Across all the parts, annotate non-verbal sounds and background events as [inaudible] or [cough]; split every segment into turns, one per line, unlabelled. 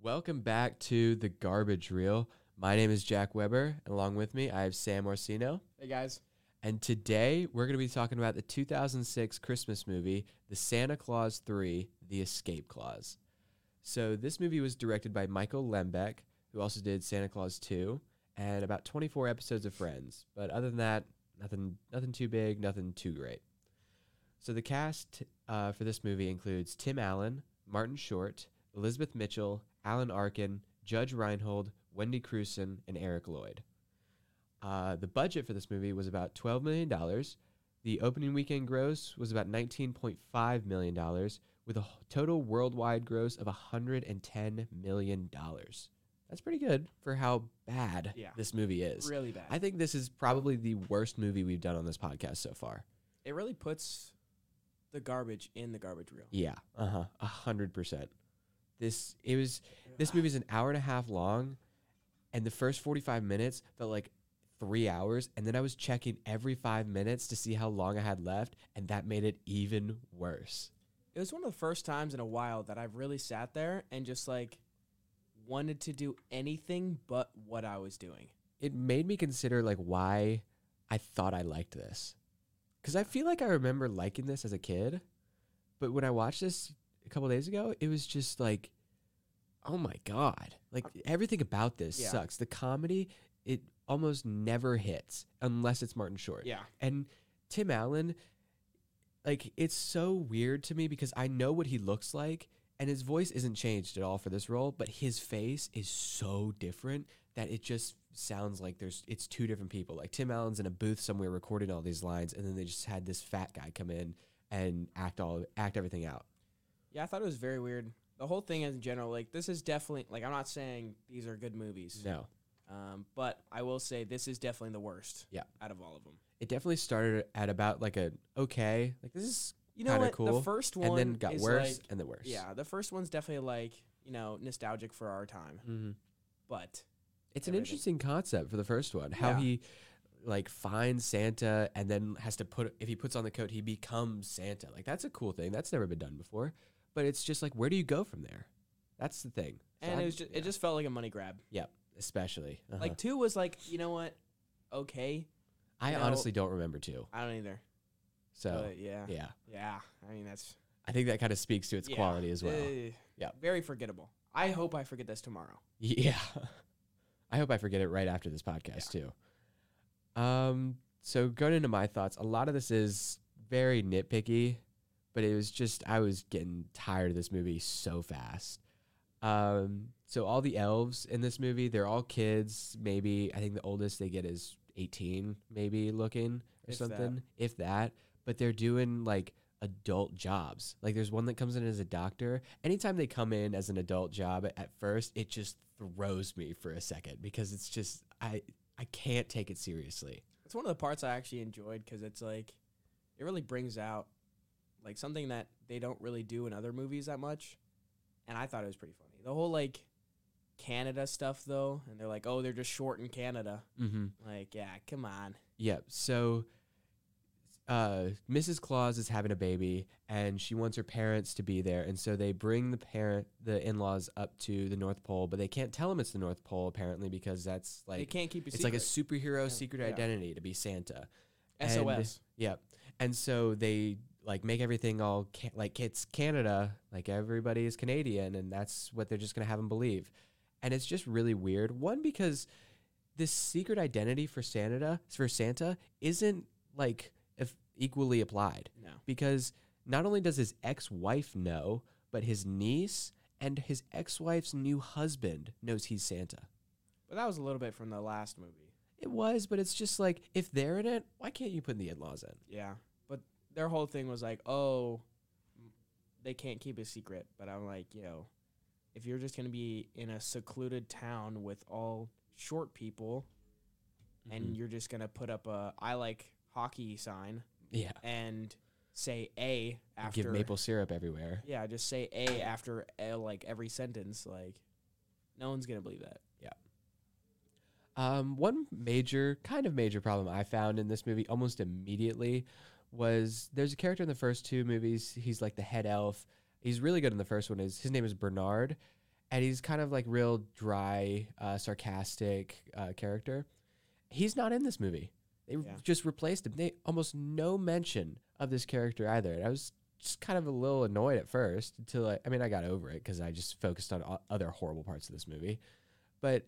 Welcome back to the Garbage Reel. My name is Jack Weber, and along with me, I have Sam Orsino.
Hey guys.
And today we're going to be talking about the 2006 Christmas movie, The Santa Clause 3 The Escape Clause. So, this movie was directed by Michael Lembeck, who also did Santa Clause 2 and about 24 episodes of Friends. But other than that, nothing, nothing too big, nothing too great. So, the cast uh, for this movie includes Tim Allen, Martin Short, Elizabeth Mitchell, Alan Arkin, Judge Reinhold, Wendy Crewson, and Eric Lloyd. Uh, the budget for this movie was about $12 million. The opening weekend gross was about $19.5 million, with a total worldwide gross of $110 million. That's pretty good for how bad
Yeah.
this movie is.
Really bad.
I think this is probably the worst movie we've done on this podcast so far.
It really puts the garbage in the garbage reel.
Yeah, uh huh, a hundred percent. This it was. This movie is an hour and a half long, and the first forty five minutes felt like three hours. And then I was checking every five minutes to see how long I had left, and that made it even worse.
It was one of the first times in a while that I've really sat there and just like wanted to do anything but what I was doing.
It made me consider like why I thought I liked this, because I feel like I remember liking this as a kid, but when I watched this a couple days ago, it was just like, oh my god, like everything about this
Yeah.
sucks. The comedy, it almost never hits unless it's Martin Short.
Yeah.
and Tim Allen, like it's so weird to me because I know what he looks like. And his voice isn't changed at all for this role, but his face is so different that it just sounds like there's it's two different people. Like Tim Allen's in a booth somewhere recording all these lines, and then they just had this fat guy come in and act all act everything out.
Yeah, I thought it was very weird. The whole thing in general, like this is definitely like I'm not saying these are good movies.
No,
Um, but I will say this is definitely the worst.
Yeah.
Out of all of them.
it definitely started at about like a okay, like this is
You know what?
cool,
The first one
and then got worse
like-
and then worse.
Yeah, the first one's definitely like you know nostalgic for our time.
Mhm.
But
It's an interesting concept for the first one. How
Yeah.
he like finds Santa and then has to put if he puts on the coat, he becomes Santa. Like that's a cool thing. That's never been done before. But it's just like where do you go from there? That's the thing. So
and
I'm-
it was just, it just felt like a money grab.
Yep, especially. Uh-huh.
Like two was like, you know what? Okay.
I
you know-
honestly don't remember two.
I don't either.
So
But yeah.
yeah,
Yeah. I mean that's
I think that kind of speaks to its
yeah.
quality as well.
Uh,
Yeah.
Very forgettable. I hope I forget this tomorrow.
Yeah. [laughs] I hope I forget it right after this podcast too. Um so going into my thoughts, a lot of this is very nitpicky, but it was just I was getting tired of this movie so fast. Um so all the elves in this movie, they're all kids, maybe I think the oldest they get is 18 maybe looking or
If
something,
that.
if that, but they're doing like adult jobs. Like there's one that comes in as a doctor. Anytime they come in as an adult job at- at first, it just throws me for a second because it's just I I can't take it seriously.
It's one of the parts I actually enjoyed because it's like it really brings out like something that they don't really do in other movies that much. And I thought it was pretty funny. The whole like Canada stuff though, and they're like, oh, they're just short in Canada.
Mm-hmm.
Like, yeah, come on.
Yep. So uh, Mrs. Claus is having a baby and she wants her parents to be there. And so they bring the parent, the in laws up to the North Pole, but they can't tell them it's the North Pole apparently because that's like,
They can't keep
it's like a
secret.
superhero secret
yeah.
identity to be Santa.
SOS.
Yep. And so they like make everything all ca- like it's Canada, like everybody is Canadian, and that's what they're just gonna have them believe. And it's just really weird. One because this secret identity for Santa for Santa isn't like if equally applied.
No.
Because not only does his ex-wife know, but his niece and his ex-wife's new husband knows he's Santa.
But that was a little bit from the last movie.
It was, but it's just like if they're in it, why can't you put the in-laws in?
Yeah. Their whole thing was like, oh, they can't keep a secret. But I'm like, you know, if you're just going to be in a secluded town with all short people
Mm-hmm.
and you're just going to put up a I like hockey sign
Yeah.
and say A after.
Give maple syrup everywhere.
Yeah, just say A after uh, like every sentence. Like, no one's going to believe that.
Yeah. Um, one major, kind of major problem I found in this movie almost immediately was there's a character in the first two movies. He's like the head elf. He's really good in the first one. Is his name is Bernard, and he's kind of like real dry, uh, sarcastic uh, character. He's not in this movie. They
Yeah.
just replaced him. They almost no mention of this character either. And I was just kind of a little annoyed at first until I, I mean, I got over it because I just focused on o- other horrible parts of this movie. But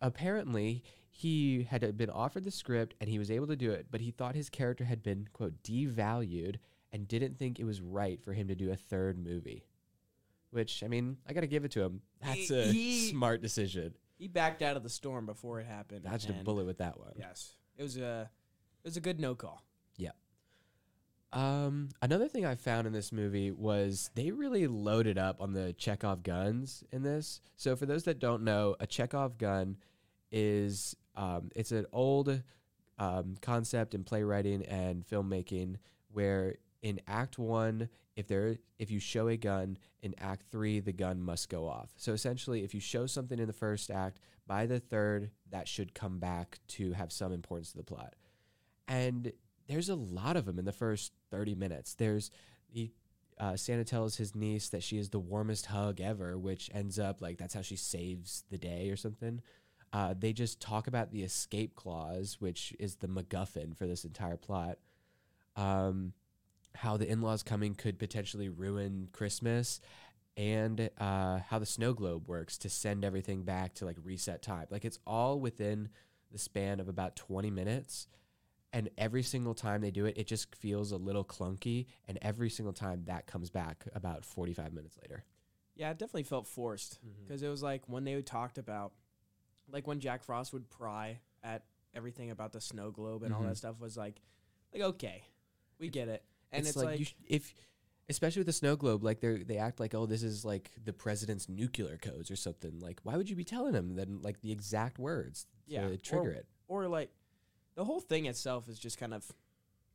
apparently, he had been offered the script and he was able to do it, but he thought his character had been, quote, devalued and didn't think it was right for him to do a third movie. Which, I mean, I got to give it to him. That's a
He-
smart decision.
He backed out of the storm before it happened.
Dodged a bullet with that one.
Yes, it was a it was a good no call. Yeah.
Um, another thing I found in this movie was they really loaded up on the Chekhov guns in this. So for those that don't know, a Chekhov gun is um, it's an old um, concept in playwriting and filmmaking where in Act One, if there if you show a gun in Act Three, the gun must go off. So essentially, if you show something in the first act, by the third, that should come back to have some importance to the plot. And there's a lot of them in the first 30 minutes. There's he uh, Santa tells his niece that she is the warmest hug ever, which ends up like that's how she saves the day or something. Uh, they just talk about the escape clause, which is the MacGuffin for this entire plot. Um, how the in-laws coming could potentially ruin Christmas, and uh, how the snow globe works to send everything back to like reset time. Like it's all within the span of about 20 minutes and every single time they do it it just feels a little clunky and every single time that comes back about 45 minutes later
Yeah, it definitely felt forced because it was like when they talked about, like when Jack Frost would pry at everything about the snow globe and all
Mhm.
that stuff was like, like okay, we get it, and it's, like,
you sh- if especially with the snow globe like they they act like oh this is like the president's nuclear codes or something like why would you be telling them then like the exact words
Yeah,
to trigger
or-
it
or like the whole thing itself is just kind of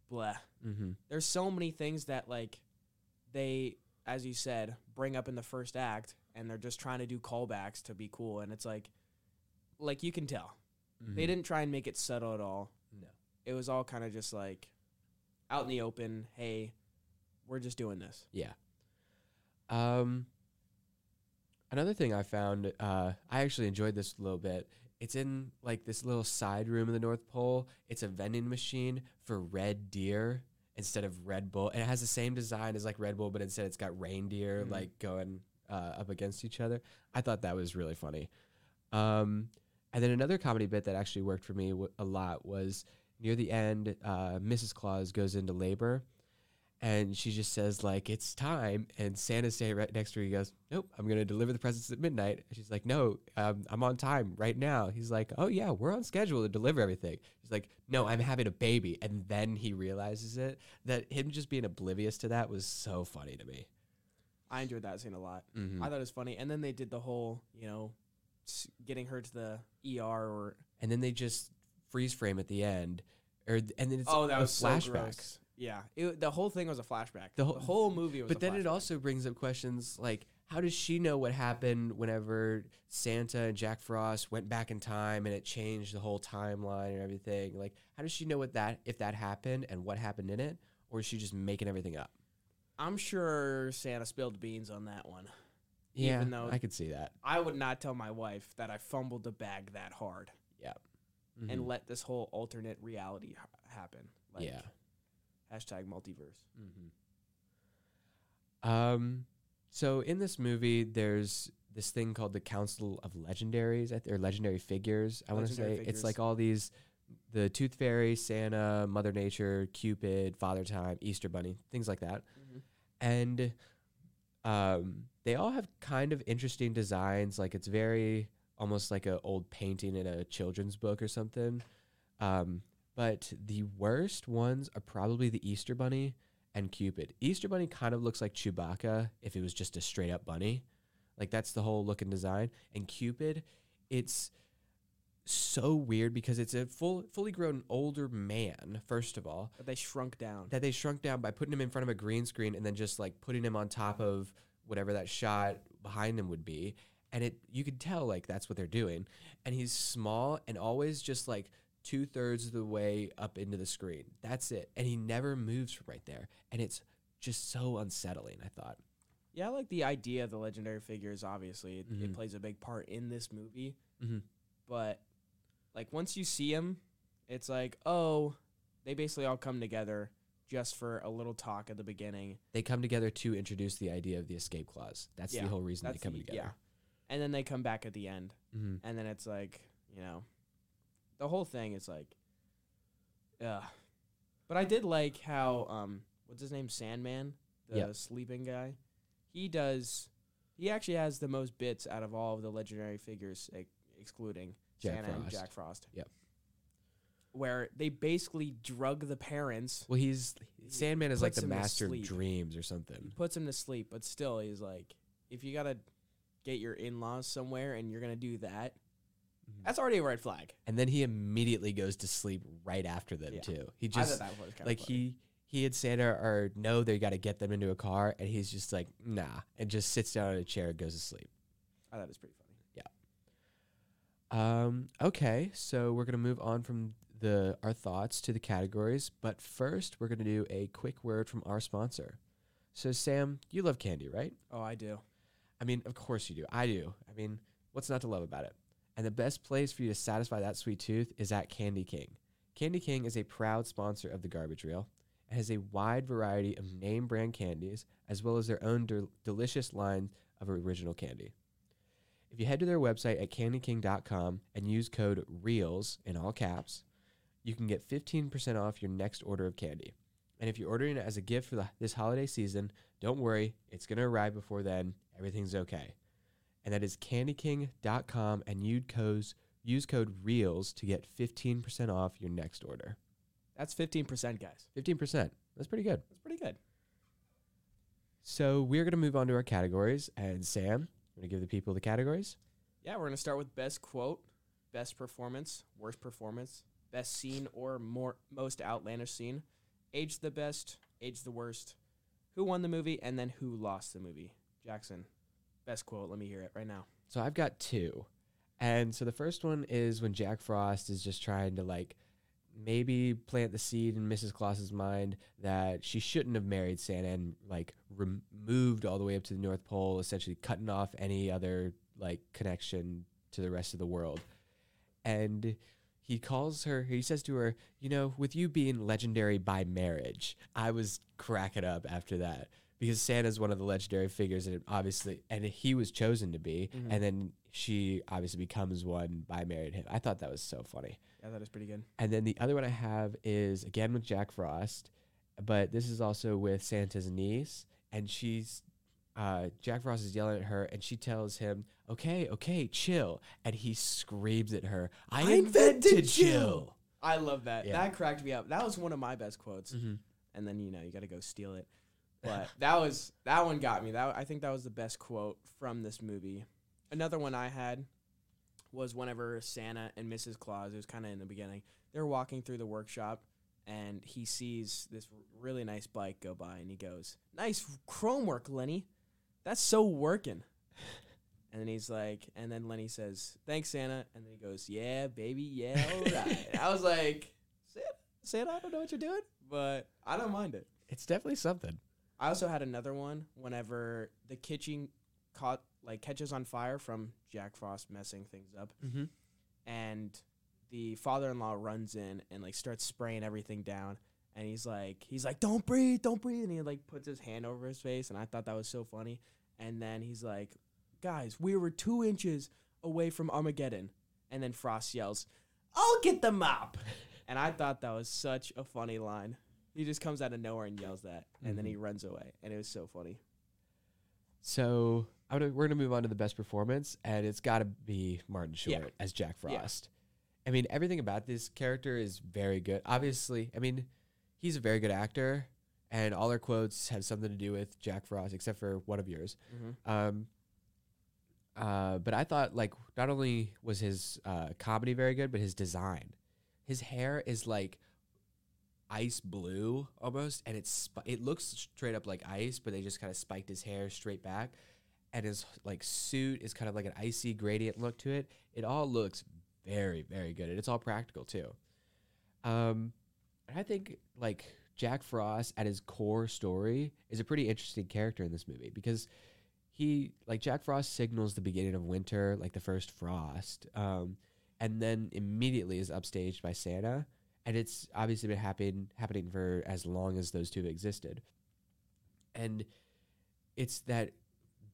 blah.
mm-hmm.
There's so many things that like they, as you said, bring up in the first act, and they're just trying to do callbacks to be cool, and it's like, like you can tell they didn't try and make it subtle at all.
Mm-hmm. no
It was all kind of just like out in the open. Hey, we're just doing this.
Yeah. Um. Another thing I found, uh, I actually enjoyed this a little bit. It's in like this little side room in the North Pole. It's a vending machine for Red Deer instead of Red Bull, and it has the same design as like Red Bull, but instead it's got reindeer
Mhm.
like going uh, up against each other. I thought that was really funny. Um, and then another comedy bit that actually worked for me w- a lot was near the end. Uh, Mrs. Claus goes into labor, and she just says like it's time and santa's standing right next to her he goes nope i'm gonna deliver the presents at midnight and she's like no um, i'm on time right now he's like oh yeah we're on schedule to deliver everything she's like no i'm having a baby and then he realizes it that him just being oblivious to that was so funny to me
I enjoyed that scene a lot.
mm-hmm.
I thought it was funny, and then they did the whole, you know, getting her to the ER or
and then they just freeze frame at the end or and then it's
oh, that was so gross. Yeah, it, the whole thing was a flashback.
The
The
whole-
whole, movie was.
But then it also brings up questions like how does she know what happened whenever Santa and Jack Frost went back in time and it changed the whole timeline and everything? Like how does she know what that if that happened and what happened in it or is she just making everything up?
I'm sure Santa spilled beans on that one.
Yeah,
Even though-
I could see that.
I would not tell my wife that I fumbled the bag that hard
Mhm.
and let this whole alternate reality ha- happen. Like,
yeah.
Hashtag multiverse.
Mm-hmm. Um, so in this movie, there's this thing called the Council of Legendaries, or Legendary Figures. I want to say
Legendary
it's like all these, the Tooth Fairy, Santa, Mother Nature, Cupid, Father Time, Easter Bunny, things like that, and um, they all have kind of interesting designs. Like it's very almost like an old painting in a children's book or something. Um, but the worst ones are probably the Easter Bunny and Cupid. Easter Bunny kind of looks like Chewbacca if it was just a straight up bunny. Like that's the whole look and design. And Cupid, it's so weird because it's a full fully grown older man, first of all,
But they shrunk down.
that they shrunk down by putting him in front of a green screen and then just like putting him on top of whatever that shot behind him would be. And it you could tell like that's what they're doing. And he's small and always just like two thirds of the way up into the screen. That's it. And he never moves from right there. And it's just so unsettling, I thought.
Yeah, I like the idea of the legendary figures. Obviously, it, it
Mhm.
plays a big part in this movie.
Mm-hmm.
But like once you see them, it's like oh, they basically all come together just for a little talk at the beginning.
They come together to introduce the idea of the escape clause. That's
Yeah,
the whole reason they come
the-
together.
Yeah, and then they come back at the end,
Mm-hmm.
and then it's like you know, the whole thing is like, yeah. But I did like how um, what's his name, Sandman, the
Yep.
sleeping guy. He does. He actually has the most bits out of all of the legendary figures, ex- excluding
Jack
Santa and
Frost.
Jack Frost.
Yep.
Where they basically drug the parents,
Well, he's Sandman is like
puts
the
him to
master of
sleep.
dreams or something.
puts him to sleep, but still, he's like, if you gotta get your in-laws somewhere and you're gonna do that,
Mhm.
that's already a red flag.
And then he immediately goes to sleep right after them
Yeah.
too. He
I
just
thought that was kind
like he he and Santa are know they got to get them into a car, and he's just like nah, and just sits down in a chair and goes to sleep.
I thought it was pretty funny.
Um, okay, so we're gonna move on from the our thoughts to the categories, but first we're gonna do a quick word from our sponsor. So Sam, you love candy, right?
Oh, I do.
I mean, of course you do. I do. I mean, what's not to love about it? And the best place for you to satisfy that sweet tooth is at Candy King. Candy King is a proud sponsor of the Garbage Reel and has a wide variety of name brand candies as well as their own del- delicious line of original candy. If you head to their website at candyking.com and use code REALS in all caps, you can get 15% off your next order of candy. And if you're ordering it as a gift for the, this holiday season, don't worry, it's going to arrive before then. Everything's okay. And that is candyking.com and use code, use code REALS to get 15% off your next order.
That's fifteen percent, guys.
15%. That's pretty good.
That's pretty good.
So we're going to move on to our categories. And Sam, you want to give the people the categories?
Yeah, we're gonna start with best quote, best performance, worst performance, best scene or more most outlandish scene, age the best, age the worst, who won the movie, and then who lost the movie. Jackson, best quote. Let me hear it right now.
So I've got two. And so the first one is when Jack Frost is just trying to like maybe plant the seed in Mrs. Claus's mind that she shouldn't have married Santa and like removed all the way up to the North Pole, essentially cutting off any other like connection to the rest of the world. And he calls her, he says to her, you know, with you being legendary by marriage, I was cracking up after that because Santa's one of the legendary figures, and obviously, and he was chosen to be,
Mhm.
and then she obviously becomes one by marrying him. I thought that was so funny.
Yeah, that is pretty good.
And then the other one I have is again with Jack Frost, but this is also with Santa's niece, and she's uh, Jack Frost is yelling at her, and she tells him, "Okay, okay, chill," and he screams at her, "I, invented chill."
I love that.
Yeah.
That cracked me up. That was one of my best quotes.
Mhm.
And then you know you got to go steal it. But that was that one got me. That I think that was the best quote from this movie. Another one I had was whenever Santa and Mrs. Claus. It was kind of in the beginning. They're walking through the workshop, and he sees this really nice bike go by, and he goes, "Nice chrome work, Lenny. That's so working." And then he's like, and then Lenny says, "Thanks, Santa." And then he goes, "Yeah, baby, yeah, all right." I was like, "Santa, Santa, I don't know what you're doing, but I don't mind it."
It's definitely something.
I also had another one whenever the kitchen caught like catches on fire from Jack Frost messing things up,
Mm-hmm.
and the father-in-law runs in and like starts spraying everything down, and he's like, he's like, "Don't breathe, don't breathe," and he like puts his hand over his face, and I thought that was so funny. And then he's like, "Guys, we were two inches away from Armageddon," and then Frost yells, "I'll get the mop," [laughs] and I thought that was such a funny line. He just comes out of nowhere and yells that, and then
Mhm.
he runs away, and it was so funny.
So I'm gonna, we're gonna move on to the best performance, and it's got to be Martin
Yeah.
Short as Jack
Yeah.
Frost. I mean, everything about this character is very good. Obviously, I mean, he's a very good actor, and all our quotes have something to do with Jack Frost, except for one of yours.
Mm-hmm.
Um, uh, but I thought like not only was his uh, comedy very good, but his design. His hair is like ice blue almost, and it's it looks straight up like ice, but they just kind of spiked his hair straight back, and his like suit is kind of like an icy gradient look to it. It all looks very very good, and it's all practical too. Um, and I think like Jack Frost at his core story is a pretty interesting character in this movie because he like Jack Frost signals the beginning of winter, like the first frost, um, and then immediately is upstaged by Santa, and it's obviously been happening happening for as long as those two have existed, and it's that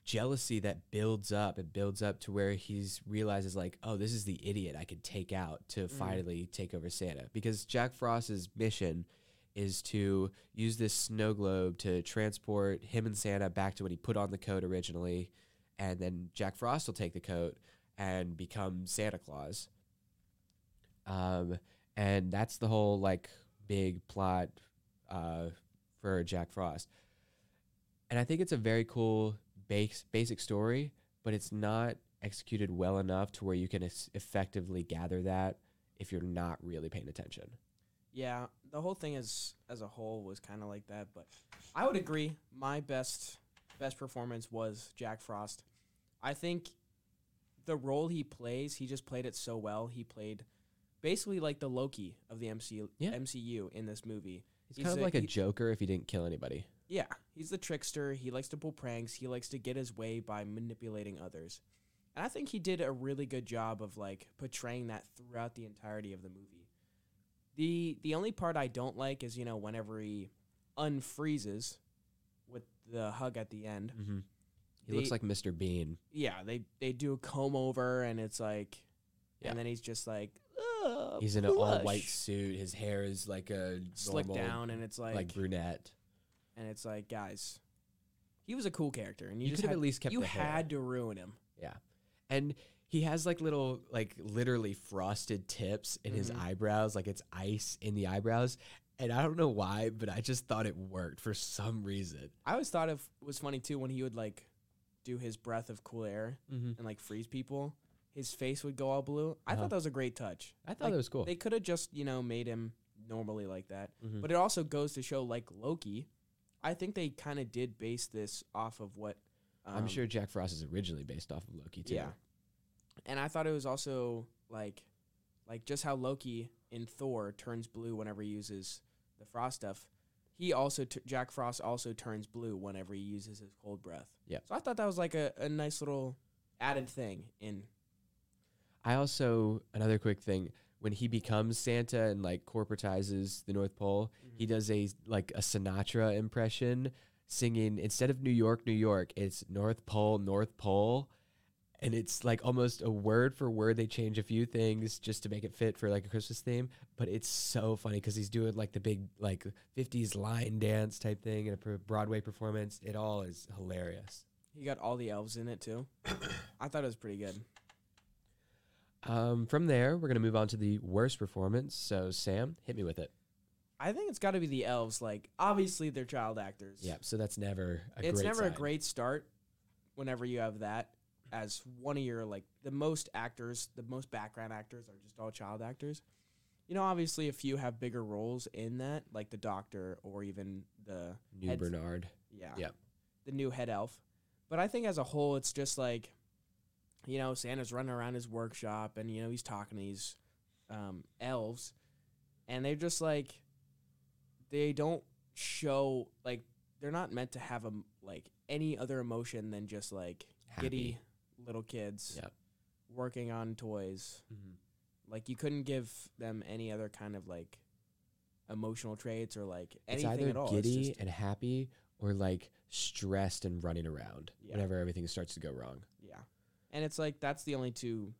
jealousy that builds up. And builds up to where he's realizes like oh this is the idiot i could take out to
Mm.
finally take over santa. Because jack frost's mission is to use this snow globe to transport him and santa back to when he put on the coat originally. And then jack frost will take the coat and become santa claus. Um, and that's the whole like big plot uh, for jack frost and I think it's a very cool base, basic story, but it's not executed well enough to where you can es- effectively gather that if you're not really paying attention.
Yeah, the whole thing as as a whole was kind of like that, but I would agree. My best best performance was Jack Frost. I think the role he plays, he just played it so well. He played basically like the Loki of the MCU
Yeah.
MCU in this movie.
He's,
He's
kind of
a-
like a
he-
Joker if he didn't kill anybody.
Yeah, he's the trickster. He likes to pull pranks. He likes to get his way by manipulating others. And I think he did a really good job of like portraying that throughout the entirety of the movie. The the only part I don't like is, you know, whenever he unfreezes with the hug at the end.
Mm-hmm. He looks like Mr. Bean.
Yeah, they they do a comb over and it's like
Yeah.
and then he's just like "Ugh,
He's in an all white suit. His hair is like a
slick
normal,
down and it's like,
like brunette.
and it's like guys he was a cool character and you,
You
just
have
had,
at least kept
you
the hair.
had to ruin him.
Yeah. And he has like little, like literally frosted tips in his
Mhm.
eyebrows, like it's ice in the eyebrows. And I don't know why, but I just thought it worked for some reason.
I always thought it was funny too when he would like do his breath of cool air
Mm-hmm.
and like freeze people. His face would go all blue. I
Uh-huh.
thought that was a great touch.
I thought
Like,
that was cool.
They could have just you know made him normally like that,
Mhm.
but it also goes to show like Loki. I think they kind of did base this off of what
I'm
um,
sure Jack Frost is originally based off of Loki too.
Yeah, and I thought it was also like like just how Loki in Thor turns blue whenever he uses the frost stuff. He also t- Jack Frost also turns blue whenever he uses his cold breath.
Yep.
So I thought that was like a, a nice little added thing in
I also another quick thing when he becomes Santa and like corporatizes the North Pole, he mm-hmm. does a like a Sinatra impression singing instead of New York, New York, it's North Pole, North Pole. And it's like almost a word for word. They change a few things just to make it fit for like a Christmas theme. But it's so funny because he's doing like the big like 50s line dance type thing in a Broadway performance. It all is hilarious.
He got all the elves in it too. [coughs] I thought it was pretty good.
Um, from there, we're going to move on to the worst performance. So, Sam, hit me with it.
I think it's got to be the elves. Like obviously they're child actors.
Yeah, so that's never a
it's
great
never a great start whenever you have that as one of your like the most actors, the most background actors are just all child actors. You know, obviously a few have bigger roles in that, like the doctor or even the
New
head-
Bernard.
yeah,
Yep.
the new head elf. But I think as a whole, it's just like, you know, Santa's running around his workshop and you know he's talking to these um, elves, and they're just like, they don't show like they're not meant to have a, like any other emotion than just like giddy little kids
Yep.
working on toys. Like you couldn't give them any other kind of like emotional traits or like
It's
anything
either
at all.
giddy
it's just,
and happy or like stressed and running around
Yeah.
whenever everything starts to go wrong.
And it's like that's the only two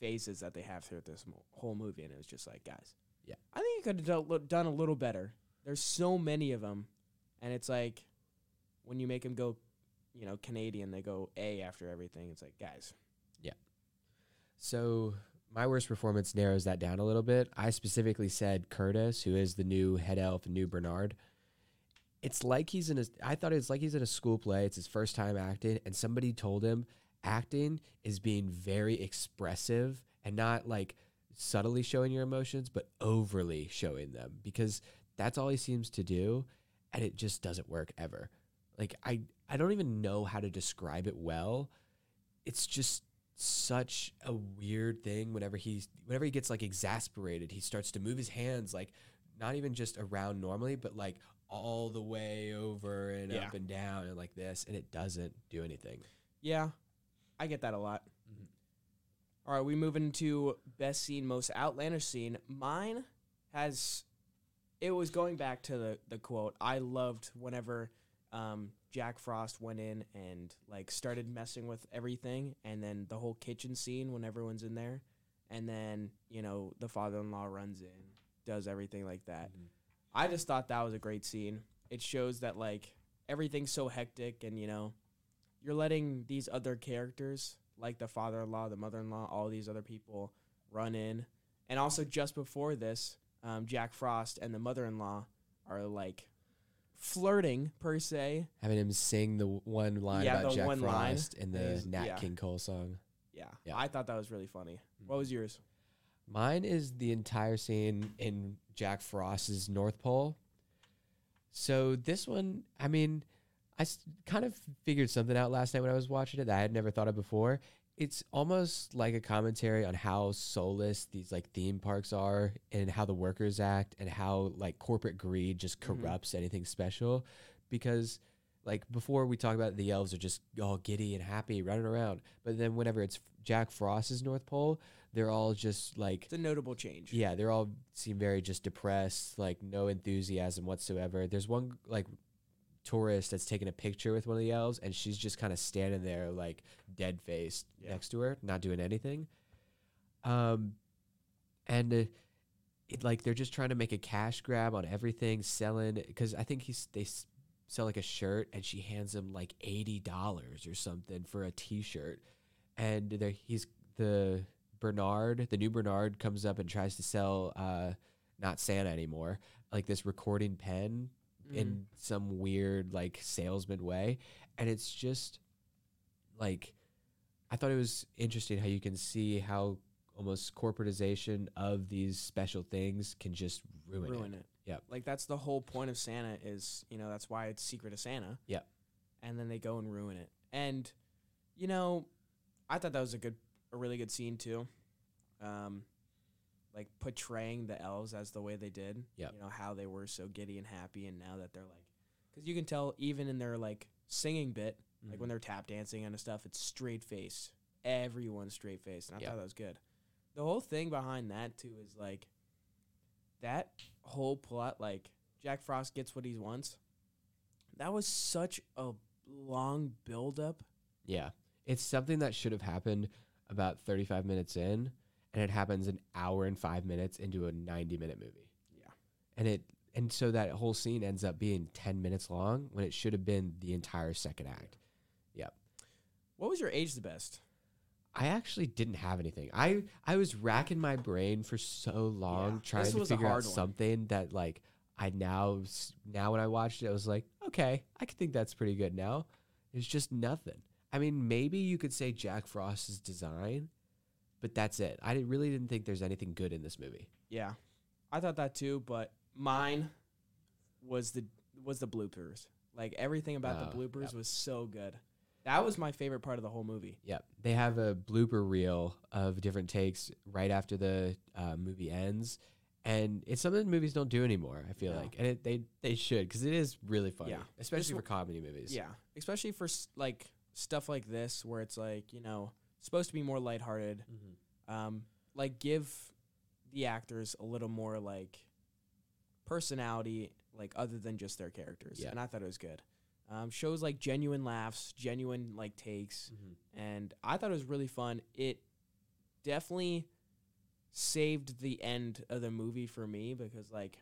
phases that they have throughout this mo- whole movie, and it was just like, guys,
Yeah.
I think you could have done, done a little better. There's so many of them, and it's like when you make them go, you know, Canadian, they go A after everything. It's like, guys, yeah.
So my worst performance narrows that down a little bit. I specifically said Curtis, who is the new head elf and new Bernard. It's like he's in a. I thought it's like he's in a school play. It's his first time acting, and somebody told him acting is being very expressive and not like subtly showing your emotions, but overly showing them because that's all he seems to do, and it just doesn't work ever. Like I, I don't even know how to describe it well. It's just such a weird thing whenever he's whenever he gets like exasperated he starts to move his hands like not even just around normally, but like all the way over and
Yeah.
up and down and like this, and it doesn't do anything.
Yeah, I get that a lot.
Mhm.
All right, we move into best scene, most outlandish scene. Mine has, it was going back to the the quote. I loved whenever um, Jack Frost went in and like started messing with everything, and then the whole kitchen scene when everyone's in there, and then you know the father-in-law runs in, does everything like that.
Mhm.
I just thought that was a great scene. It shows that like everything's so hectic and you know you're letting these other characters like the father-in-law, the mother-in-law, all these other people run in. And also just before this, um, Jack Frost and the mother-in-law are like flirting per se.
Having him sing the one line
Yeah,
about
the
Jack
one line
Frost in the
is-
Nat
yeah.
King Cole song.
Yeah,
Yeah.
I thought that was really funny. What was yours?
Mine is the entire scene in Jack Frost's North Pole. So this one, I mean, I kind of figured something out last night when I was watching it that I had never thought of before. It's almost like a commentary on how soulless these like theme parks are and how the workers act and how like corporate greed just
Mhm.
corrupts anything special because like before we talk about the elves are just all giddy and happy running around but then whenever it's Jack Frost's North Pole they're all just like
It's a notable change.
yeah, they're all seem very just depressed, like no enthusiasm whatsoever. There's one like tourist that's taking a picture with one of the elves, and she's just kind of standing there like dead faced
Yeah.
next to her, not doing anything. Um, and uh, it like they're just trying to make a cash grab on everything, selling because I think he's they s- sell like a shirt, and she hands him like eighty dollars or something for a T-shirt, and there he's the Bernard, the new Bernard, comes up and tries to sell uh, not Santa anymore, like this recording pen
Mm.
in some weird like salesman way, and it's just like I thought it was interesting how you can see how almost corporatization of these special things can just ruin,
ruin
it.
it.
Yep.
Like that's the whole point of Santa is, you know, that's why it's Secret of Santa.
Yep.
And then they go and ruin it. And you know, I thought that was a good a really good scene too. Um like portraying the elves as the way they did.
Yep.
You know, how they were so giddy and happy and now that they're like cuz you can tell even in their like singing bit, like
Mm-hmm.
when they're tap dancing and stuff, it's straight face. Everyone's straight face. And I
Yep.
thought that was good. The whole thing behind that too is like that whole plot, like Jack Frost gets what he wants. That was such a long build up.
Yeah. It's something that should have happened about 35 minutes in, and it happens an hour and five minutes into a 90 minute movie.
Yeah.
And it and so that whole scene ends up being 10 minutes long when it should have been the entire second act. Yep.
What was your age the best?
I actually didn't have anything. I I was racking my brain for so long
Yeah,
trying to figure out
one.
something that like I now now when I watched it I was like, okay, I could think that's pretty good now. It's just nothing. I mean, maybe you could say Jack Frost's design, but that's it. I really didn't think there's anything good in this movie.
Yeah. I thought that too, but mine was the was the bloopers. Like everything about
Oh,
the bloopers
yep.
was so good. That was my favorite part of the whole movie.
Yep. They have a blooper reel of different takes right after the uh, movie ends. And it's something movies don't do anymore, I feel
No.
like. And it, they they should because it is really funny,
Yeah.
especially
This
for comedy movies.
Yeah, especially for s- like stuff like this where it's like, you know, supposed to be more lighthearted.
Mhm.
um, like give the actors a little more like personality, like other than just their characters.
Yeah.
And I thought it was good. Um, shows like genuine laughs, genuine like takes, and I thought it was really fun. It definitely saved the end of the movie for me because like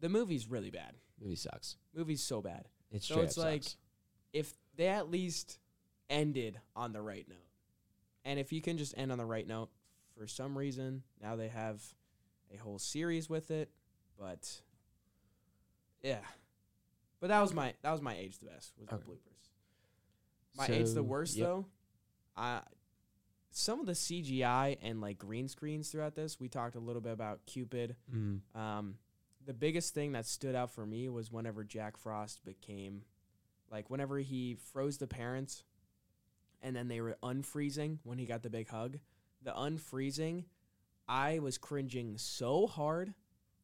the movie's really bad.
Movie sucks.
Movie's so bad.
It's
So it's like-
sucks.
If they at least ended on the right note, and if you can just end on the right note, for some reason now they have a whole series with it, but yeah. But that was my that was my age the best was the bloopers. My age the worst
yep.
though. I some of the CGI and like green screens throughout this. We talked a little bit about Cupid.
Mm.
Um, the biggest thing that stood out for me was whenever Jack Frost became, like, whenever he froze the parents, and then they were unfreezing when he got the big hug. The unfreezing, I was cringing so hard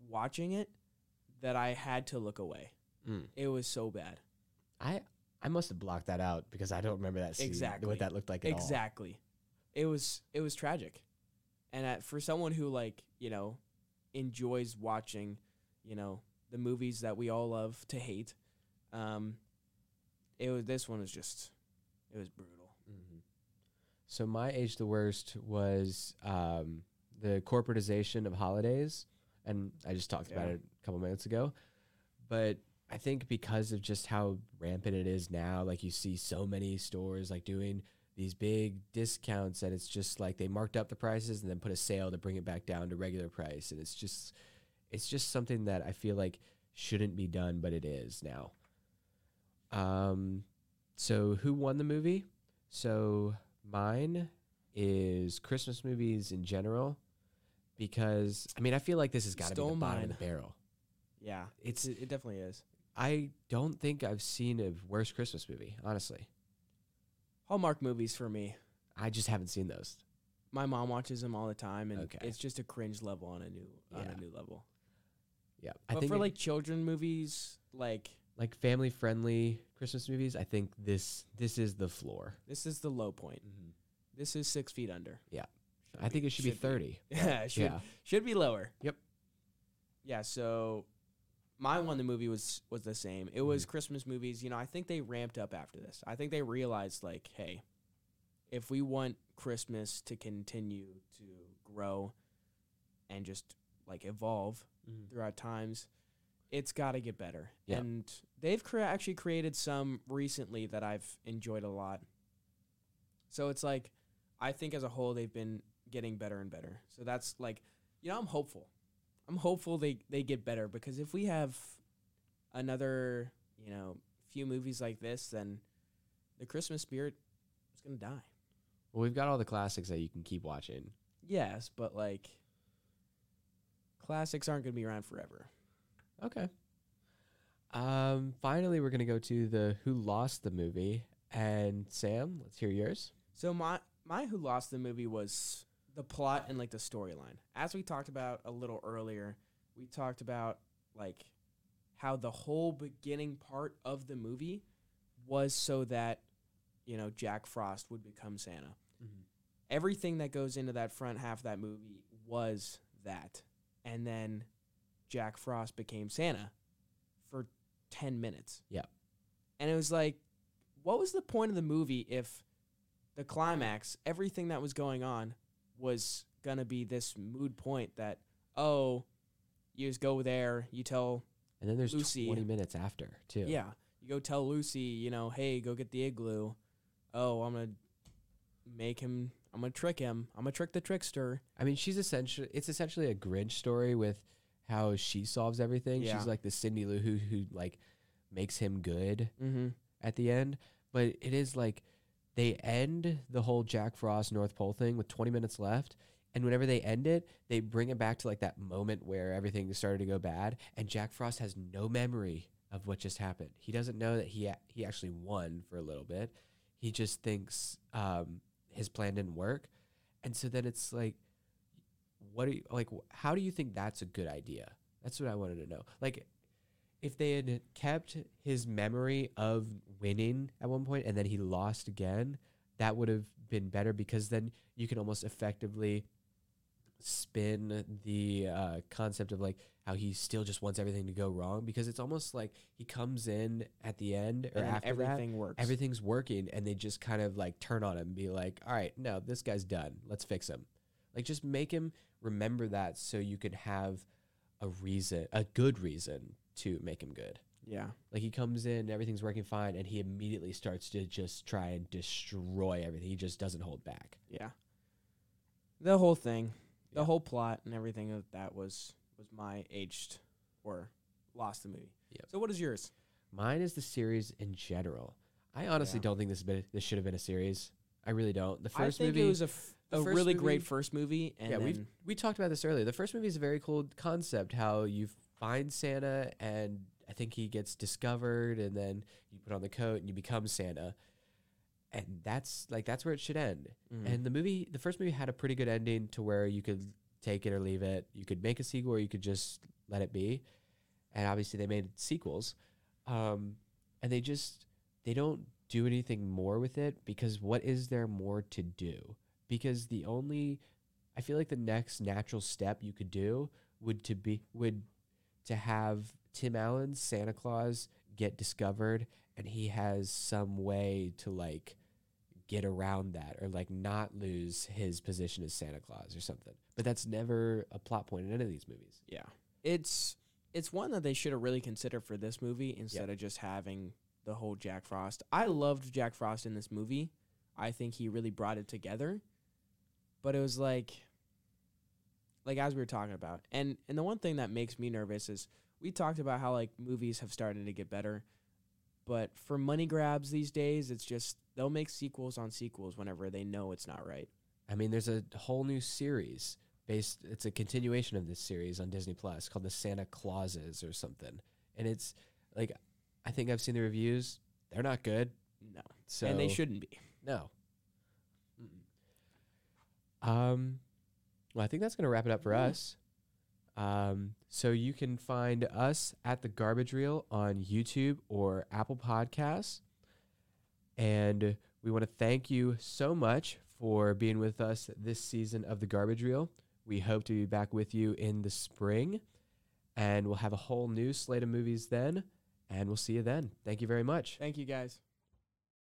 watching it that I had to look away.
Mm.
It was so bad.
I I must have blocked that out because I don't remember that scene.
Exactly.
What that looked like at all.
exactly. It was it was tragic, and at, for someone who like you know enjoys watching, you know the movies that we all love to hate, um, it was this one was just it was brutal.
So my age the worst was um, the corporatization of holidays, and I just talked about it a couple minutes ago. But I think because of just how rampant it is now, like you see so many stores like doing these big discounts, and it's just like they marked up the prices and then put a sale to bring it back down to regular price, and it's just it's just something that I feel like shouldn't be done, but it is now. Um, so who won the movie? So mine is Christmas movies in general, because I mean I feel like this has got to be the
Stole
bottom of the barrel.
Yeah,
It's
it, it definitely is.
I don't think I've seen a worse Christmas movie. Honestly,
Hallmark movies for me.
I just haven't seen those.
My mom watches them all the time, and
Okay.
it's just a cringe level on a new on
Yeah.
a new level.
Yeah, I
but
think
for
it-
like children movies, like
like family friendly Christmas movies. I think this this is the floor.
this is the low point. This is six feet under.
Yeah. I think it should, be thirty. [laughs]
Yeah, should
Yeah.
should be lower.
Yep.
Yeah, so my one the movie was was the same. It
Mm-hmm.
was Christmas movies, you know, I think they ramped up after this. I think they realized like, hey, if we want Christmas to continue to grow and just like evolve throughout times, it's got to get better.
Yeah.
And they've cre- actually created some recently that I've enjoyed a lot. So it's like I think as a whole they've been getting better and better. So that's like you know I'm hopeful. I'm hopeful they they get better because if we have another, you know, few movies like this then the Christmas spirit is going to die.
Well, we've got all the classics that you can keep watching.
Yes, but like classics aren't going to be around forever.
Okay. Um. Finally, we're gonna go to the Who Lost the movie, and Sam, let's hear yours.
So my my who lost the movie was the plot and like the storyline. As we talked about a little earlier, we talked about like how the whole beginning part of the movie was so that you know Jack Frost would become Santa. Everything that goes into that front half of that movie was that. And then Jack Frost became Santa for 10 minutes.
Yeah.
And it was like what was the point of the movie if the climax, everything that was going on, was gonna be this mood point that oh, you just go there, you tell
And then there's
Lucy.
twenty minutes after too.
yeah, you go tell Lucy, you know, hey, go get the igloo. Oh, I'm gonna make him. I'm gonna trick him. I'm gonna trick the trickster.
I mean, she's essentially it's essentially a Grinch story with how she solves everything.
Yeah.
She's like the Cindy Lou who who like makes him good
Mm-hmm.
at the end. But it is like they end the whole Jack Frost North Pole thing with 20 minutes left. And whenever they end it, they bring it back to like that moment where everything started to go bad. And Jack Frost has no memory of what just happened. He doesn't know that he a- he actually won for a little bit. He just thinks um, his plan didn't work. And so then it's like, what do you like? How do you think that's a good idea? That's what I wanted to know. Like, if they had kept his memory of winning at one point and then he lost again, that would have been better because then you can almost effectively spin the uh, concept of like how he still just wants everything to go wrong because it's almost like he comes in at the end or
And
after
everything
that,
works.
everything's working and they just kind of like turn on him and be like, all right, no, this guy's done. Let's fix him. Like just make him remember that so you could have a reason, a good reason to make him good.
Yeah.
Like he comes in, everything's working fine, and he immediately starts to just try and destroy everything. He just doesn't hold back.
Yeah. The whole thing, the
Yeah.
whole plot and everything of that was was my aged or lost the movie.
Yep.
So what is yours?
Mine is the series in general. I honestly
Yeah.
don't think this been, this should have been a series. I really don't. The
I
first
think
movie
it was a, f- a really
movie-
great first movie, and
yeah, we we talked about this earlier. The first movie is a very cool concept. How you find Santa, and I think he gets discovered, and then you put on the coat and you become Santa, and that's like that's where it should end.
Mhm.
And the movie, the first movie had a pretty good ending to where you could take it or leave it. You could make a sequel, or you could just let it be. And obviously they made sequels. Um, and they just they don't do anything more with it because what is there more to do? Because the only I feel like the next natural step you could do would to be would to have Tim Allen's Santa Claus get discovered and he has some way to like get around that or like not lose his position as Santa Claus or something. But that's never a plot point in any of these movies.
Yeah. It's it's one that they should have really considered for this movie instead of just having the whole Jack Frost. I loved Jack Frost in this movie. I think he really brought it together. But it was like like as we were talking about. And and the one thing that makes me nervous is we talked about how like movies have started to get better. But for money grabs these days, it's just they'll make sequels on sequels whenever they know it's not right.
I mean, there's a whole new series based. It's a continuation of this series on Disney Plus called the Santa Clauses or something, and it's like I think I've seen the reviews. They're not good.
No.
So
and they shouldn't be.
no. Um, well, I think that's gonna wrap it up for us. Um, so you can find us at the Garbage Reel on YouTube or Apple Podcasts, and we want to thank you so much for being with us this season of the Garbage Reel. We hope to be back with you in the spring, and we'll have a whole new slate of movies then. And we'll see you then. Thank you very much.
Thank you guys.